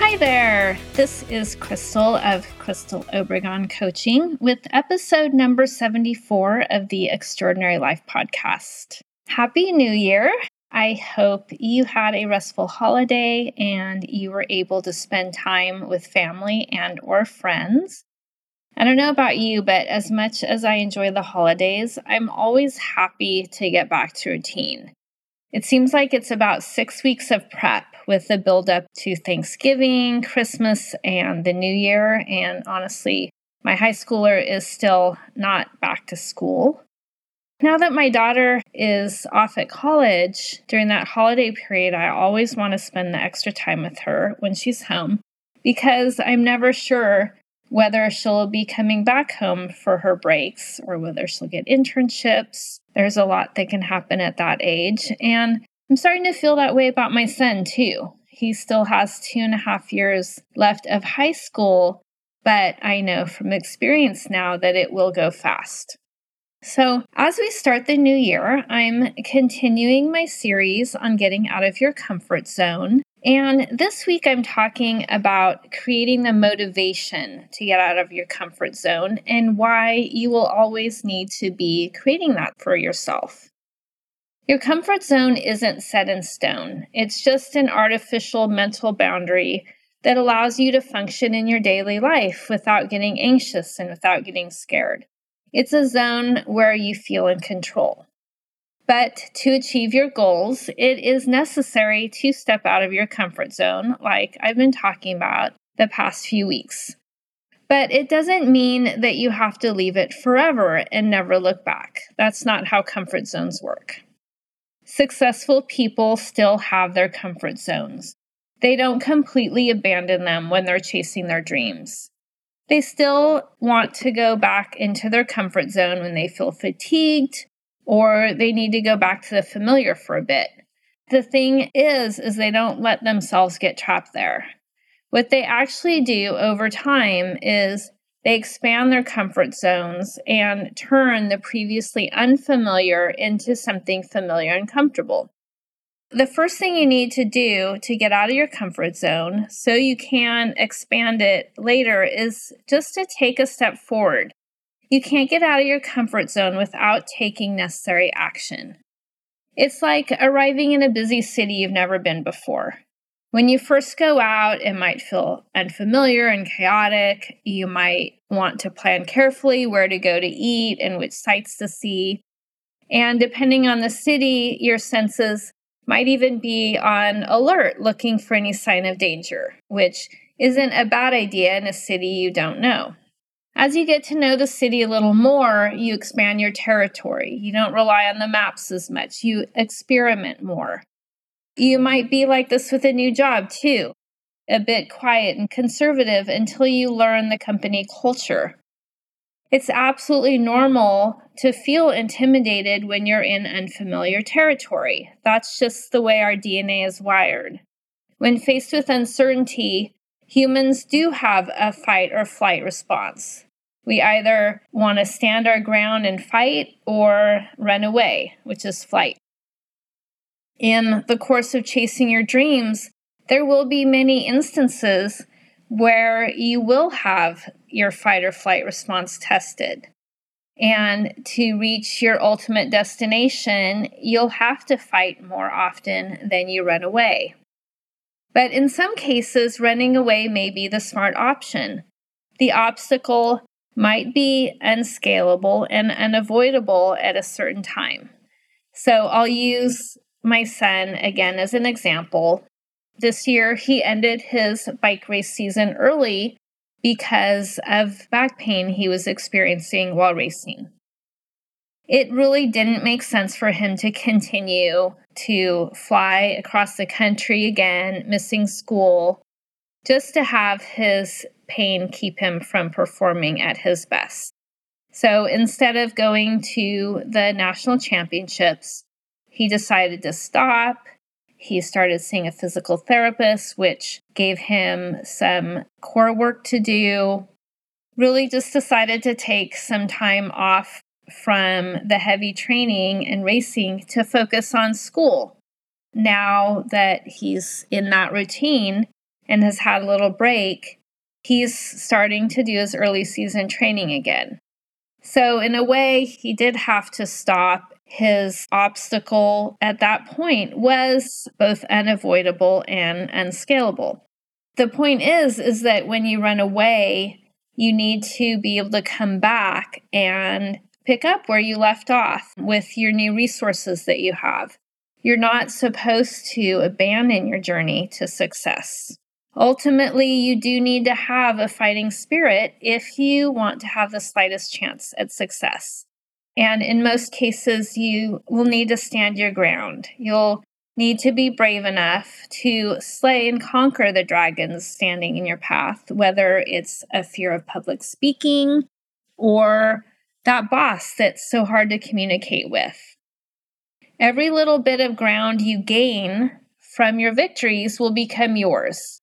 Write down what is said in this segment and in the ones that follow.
Hi there. This is Crystal of Crystal Obregon Coaching with episode number 74 of the Extraordinary Life podcast. Happy New Year. I hope you had a restful holiday and you were able to spend time with family and or friends. I don't know about you, but as much as I enjoy the holidays, I'm always happy to get back to routine. It seems like it's about six weeks of prep with the build up to Thanksgiving, Christmas, and the New Year. And honestly, my high schooler is still not back to school. Now that my daughter is off at college, during that holiday period, I always want to spend the extra time with her when she's home because I'm never sure whether she'll be coming back home for her breaks or whether she'll get internships. There's a lot that can happen at that age. And I'm starting to feel that way about my son, too. He still has two and a half years left of high school, but I know from experience now that it will go fast. So, as we start the new year, I'm continuing my series on getting out of your comfort zone. And this week, I'm talking about creating the motivation to get out of your comfort zone and why you will always need to be creating that for yourself. Your comfort zone isn't set in stone, it's just an artificial mental boundary that allows you to function in your daily life without getting anxious and without getting scared. It's a zone where you feel in control. But to achieve your goals, it is necessary to step out of your comfort zone, like I've been talking about the past few weeks. But it doesn't mean that you have to leave it forever and never look back. That's not how comfort zones work. Successful people still have their comfort zones. They don't completely abandon them when they're chasing their dreams. They still want to go back into their comfort zone when they feel fatigued or they need to go back to the familiar for a bit. The thing is is they don't let themselves get trapped there. What they actually do over time is they expand their comfort zones and turn the previously unfamiliar into something familiar and comfortable. The first thing you need to do to get out of your comfort zone so you can expand it later is just to take a step forward. You can't get out of your comfort zone without taking necessary action. It's like arriving in a busy city you've never been before. When you first go out, it might feel unfamiliar and chaotic. You might want to plan carefully where to go to eat and which sights to see. And depending on the city, your senses might even be on alert looking for any sign of danger, which isn't a bad idea in a city you don't know. As you get to know the city a little more, you expand your territory. You don't rely on the maps as much. You experiment more. You might be like this with a new job too, a bit quiet and conservative until you learn the company culture. It's absolutely normal to feel intimidated when you're in unfamiliar territory. That's just the way our DNA is wired. When faced with uncertainty, humans do have a fight or flight response. We either want to stand our ground and fight or run away, which is flight. In the course of chasing your dreams, there will be many instances where you will have your fight or flight response tested. And to reach your ultimate destination, you'll have to fight more often than you run away. But in some cases, running away may be the smart option. The obstacle might be unscalable and unavoidable at a certain time. So I'll use my son again as an example. This year, he ended his bike race season early because of back pain he was experiencing while racing. It really didn't make sense for him to continue to fly across the country again, missing school, just to have his pain keep him from performing at his best. So instead of going to the national championships, he decided to stop. He started seeing a physical therapist, which gave him some core work to do. Really just decided to take some time off from the heavy training and racing to focus on school. Now that he's in that routine and has had a little break, he's starting to do his early season training again. So, in a way, he did have to stop. His obstacle at that point was both unavoidable and unscalable. The point is is that when you run away, you need to be able to come back and pick up where you left off with your new resources that you have. You're not supposed to abandon your journey to success. Ultimately, you do need to have a fighting spirit if you want to have the slightest chance at success. And in most cases, you will need to stand your ground. You'll need to be brave enough to slay and conquer the dragons standing in your path, whether it's a fear of public speaking or that boss that's so hard to communicate with. Every little bit of ground you gain from your victories will become yours.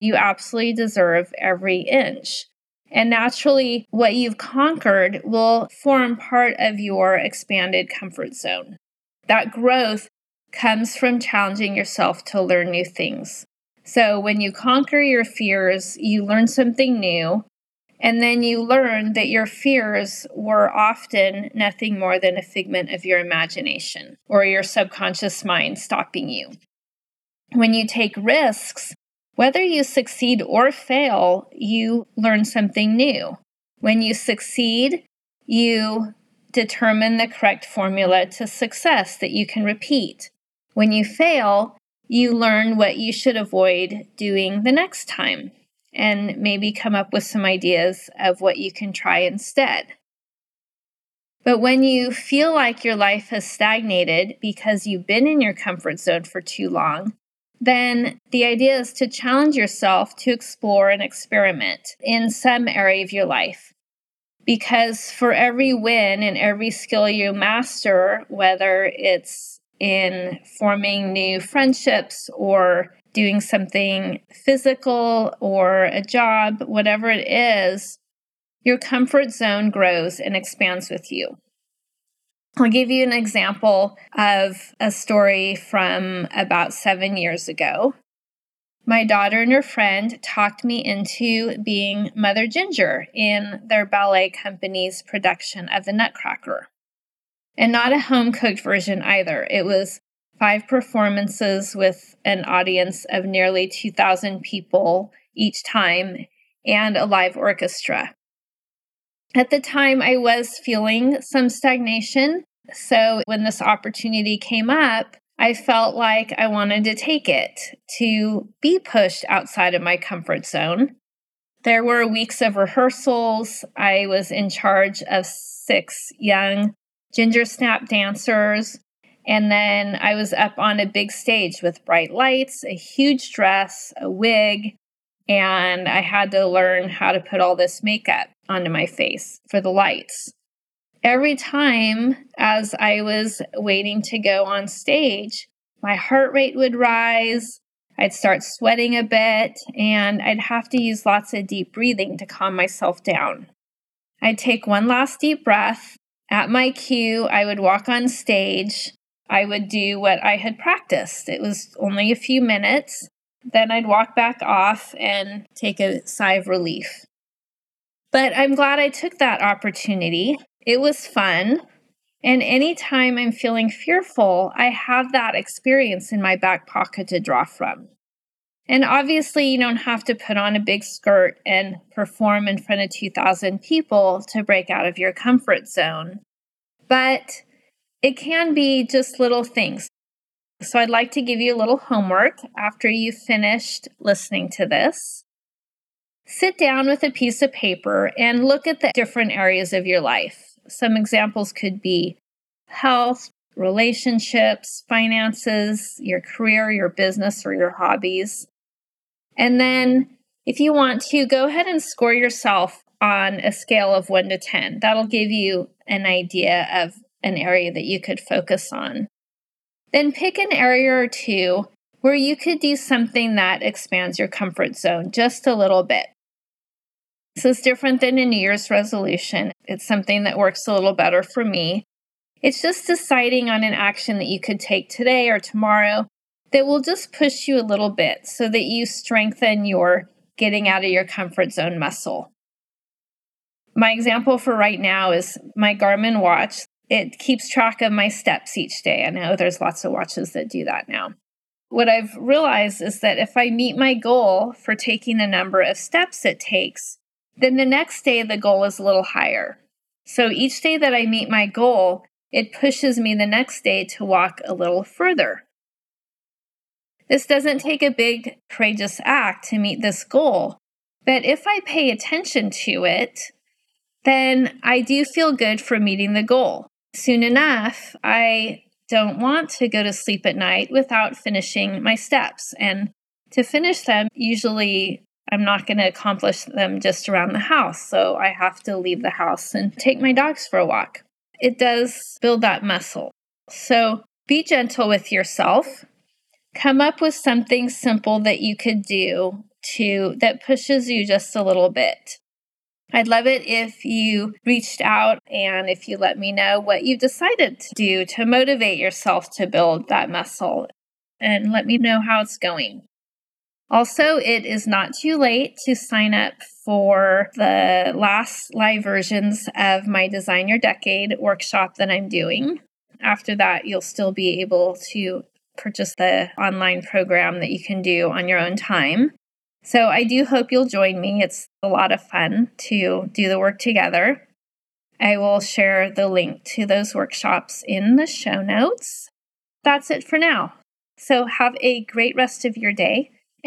You absolutely deserve every inch. And naturally, what you've conquered will form part of your expanded comfort zone. That growth comes from challenging yourself to learn new things. So, when you conquer your fears, you learn something new, and then you learn that your fears were often nothing more than a figment of your imagination or your subconscious mind stopping you. When you take risks, whether you succeed or fail, you learn something new. When you succeed, you determine the correct formula to success that you can repeat. When you fail, you learn what you should avoid doing the next time and maybe come up with some ideas of what you can try instead. But when you feel like your life has stagnated because you've been in your comfort zone for too long, then the idea is to challenge yourself to explore and experiment in some area of your life. Because for every win and every skill you master, whether it's in forming new friendships or doing something physical or a job, whatever it is, your comfort zone grows and expands with you. I'll give you an example of a story from about seven years ago. My daughter and her friend talked me into being Mother Ginger in their ballet company's production of The Nutcracker. And not a home cooked version either. It was five performances with an audience of nearly 2,000 people each time and a live orchestra. At the time, I was feeling some stagnation so when this opportunity came up, I felt like I wanted to take it to be pushed outside of my comfort zone. There were weeks of rehearsals. I was in charge of six young ginger snap dancers. And then I was up on a big stage with bright lights, a huge dress, a wig, and I had to learn how to put all this makeup onto my face for the lights every time as I was waiting to go on stage, my heart rate would rise. I'd start sweating a bit, and I'd have to use lots of deep breathing to calm myself down. I'd take one last deep breath. At my cue, I would walk on stage. I would do what I had practiced. It was only a few minutes. Then I'd walk back off and take a sigh of relief. But I'm glad I took that opportunity it was fun. And anytime I'm feeling fearful, I have that experience in my back pocket to draw from. And obviously, you don't have to put on a big skirt and perform in front of 2,000 people to break out of your comfort zone. But it can be just little things. So, I'd like to give you a little homework after you've finished listening to this. Sit down with a piece of paper and look at the different areas of your life some examples could be health, relationships, finances, your career, your business, or your hobbies. And then If you want to, go ahead and score yourself on a scale of 1 to 10. That'll give you an idea of an area that you could focus on. Then pick an area or two where you could do something that expands your comfort zone just a little bit. This is different than a New Year's resolution. It's something that works a little better for me. It's just deciding on an action that you could take today or tomorrow that will just push you a little bit so that you strengthen your getting out of your comfort zone muscle. My example for right now is my Garmin watch. It keeps track of my steps each day. I know there's lots of watches that do that now. What I've realized is that if I meet my goal for taking the number of steps it takes, then the next day the goal is a little higher. So each day that I meet my goal, it pushes me the next day to walk a little further. This doesn't take a big, courageous act to meet this goal, but if I pay attention to it, then I do feel good for meeting the goal. Soon enough, I don't want to go to sleep at night without finishing my steps. And to finish them, usually I'm not going to accomplish them just around the house. So I have to leave the house and take my dogs for a walk. It does build that muscle. So be gentle with yourself. Come up with something simple that you could do to that pushes you just a little bit. I'd love it if you reached out and if you let me know what you decided to do to motivate yourself to build that muscle and let me know how it's going. Also, it is not too late to sign up for the last live versions of my Design Your Decade workshop that I'm doing. After that, you'll still be able to purchase the online program that you can do on your own time. So I do hope you'll join me. It's a lot of fun to do the work together. I will share the link to those workshops in the show notes. That's it for now. So have a great rest of your day,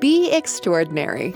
be extraordinary.